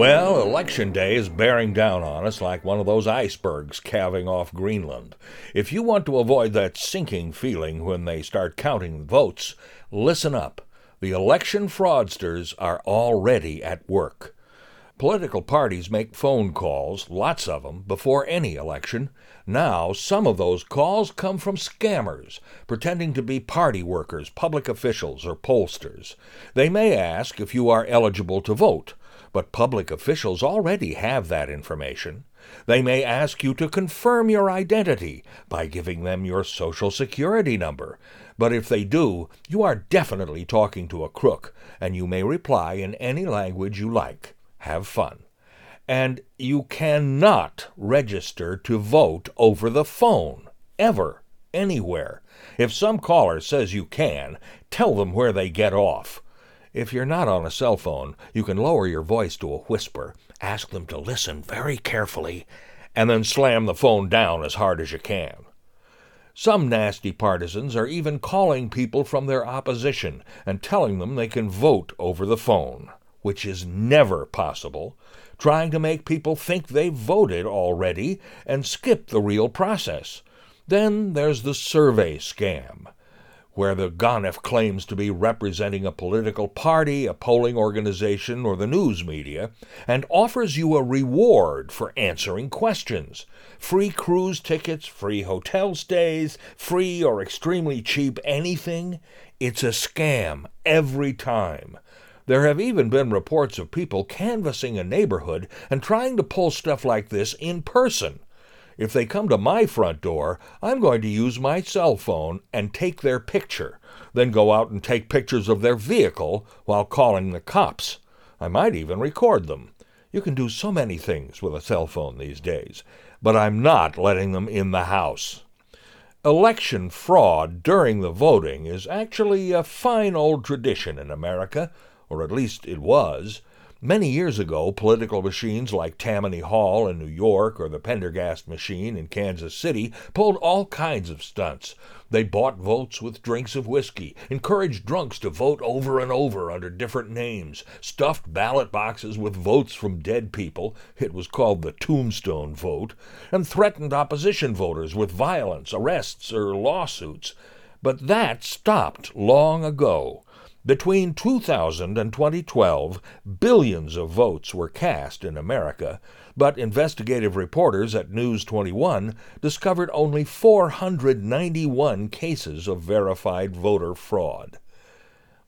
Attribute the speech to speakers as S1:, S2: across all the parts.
S1: Well, Election Day is bearing down on us like one of those icebergs calving off Greenland. If you want to avoid that sinking feeling when they start counting votes, listen up. The election fraudsters are already at work. Political parties make phone calls, lots of them, before any election. Now, some of those calls come from scammers, pretending to be party workers, public officials, or pollsters. They may ask if you are eligible to vote but public officials already have that information. They may ask you to confirm your identity by giving them your Social Security number. But if they do, you are definitely talking to a crook, and you may reply in any language you like. Have fun. And you cannot register to vote over the phone, ever, anywhere. If some caller says you can, tell them where they get off. If you're not on a cell phone, you can lower your voice to a whisper, ask them to listen very carefully, and then slam the phone down as hard as you can. Some nasty partisans are even calling people from their opposition and telling them they can vote over the phone, which is never possible, trying to make people think they've voted already and skip the real process. Then there's the survey scam where the GONIF claims to be representing a political party, a polling organization, or the news media, and offers you a reward for answering questions. Free cruise tickets, free hotel stays, free or extremely cheap anything. It's a scam every time. There have even been reports of people canvassing a neighborhood and trying to pull stuff like this in person. If they come to my front door, I'm going to use my cell phone and take their picture, then go out and take pictures of their vehicle while calling the cops. I might even record them. You can do so many things with a cell phone these days, but I'm not letting them in the house. Election fraud during the voting is actually a fine old tradition in America, or at least it was. Many years ago, political machines like Tammany Hall in New York or the Pendergast machine in Kansas City pulled all kinds of stunts. They bought votes with drinks of whiskey, encouraged drunks to vote over and over under different names, stuffed ballot boxes with votes from dead people it was called the tombstone vote and threatened opposition voters with violence, arrests, or lawsuits. But that stopped long ago. Between 2000 and 2012, billions of votes were cast in America, but investigative reporters at News 21 discovered only 491 cases of verified voter fraud.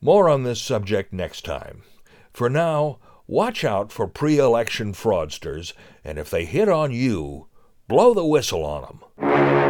S1: More on this subject next time. For now, watch out for pre election fraudsters, and if they hit on you, blow the whistle on them.